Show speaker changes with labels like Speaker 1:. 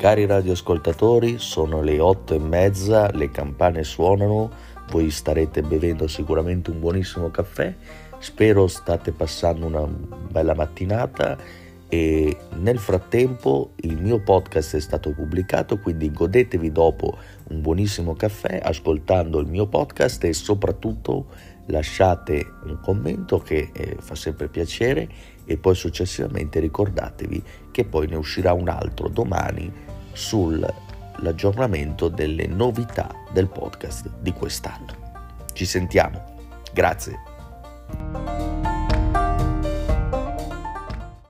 Speaker 1: Cari radioascoltatori, sono le otto e mezza, le campane suonano, voi starete bevendo sicuramente un buonissimo caffè, spero state passando una bella mattinata e nel frattempo il mio podcast è stato pubblicato, quindi godetevi dopo un buonissimo caffè ascoltando il mio podcast e soprattutto lasciate un commento che eh, fa sempre piacere e poi successivamente ricordatevi che poi ne uscirà un altro domani sull'aggiornamento delle novità del podcast di quest'anno. Ci sentiamo. Grazie.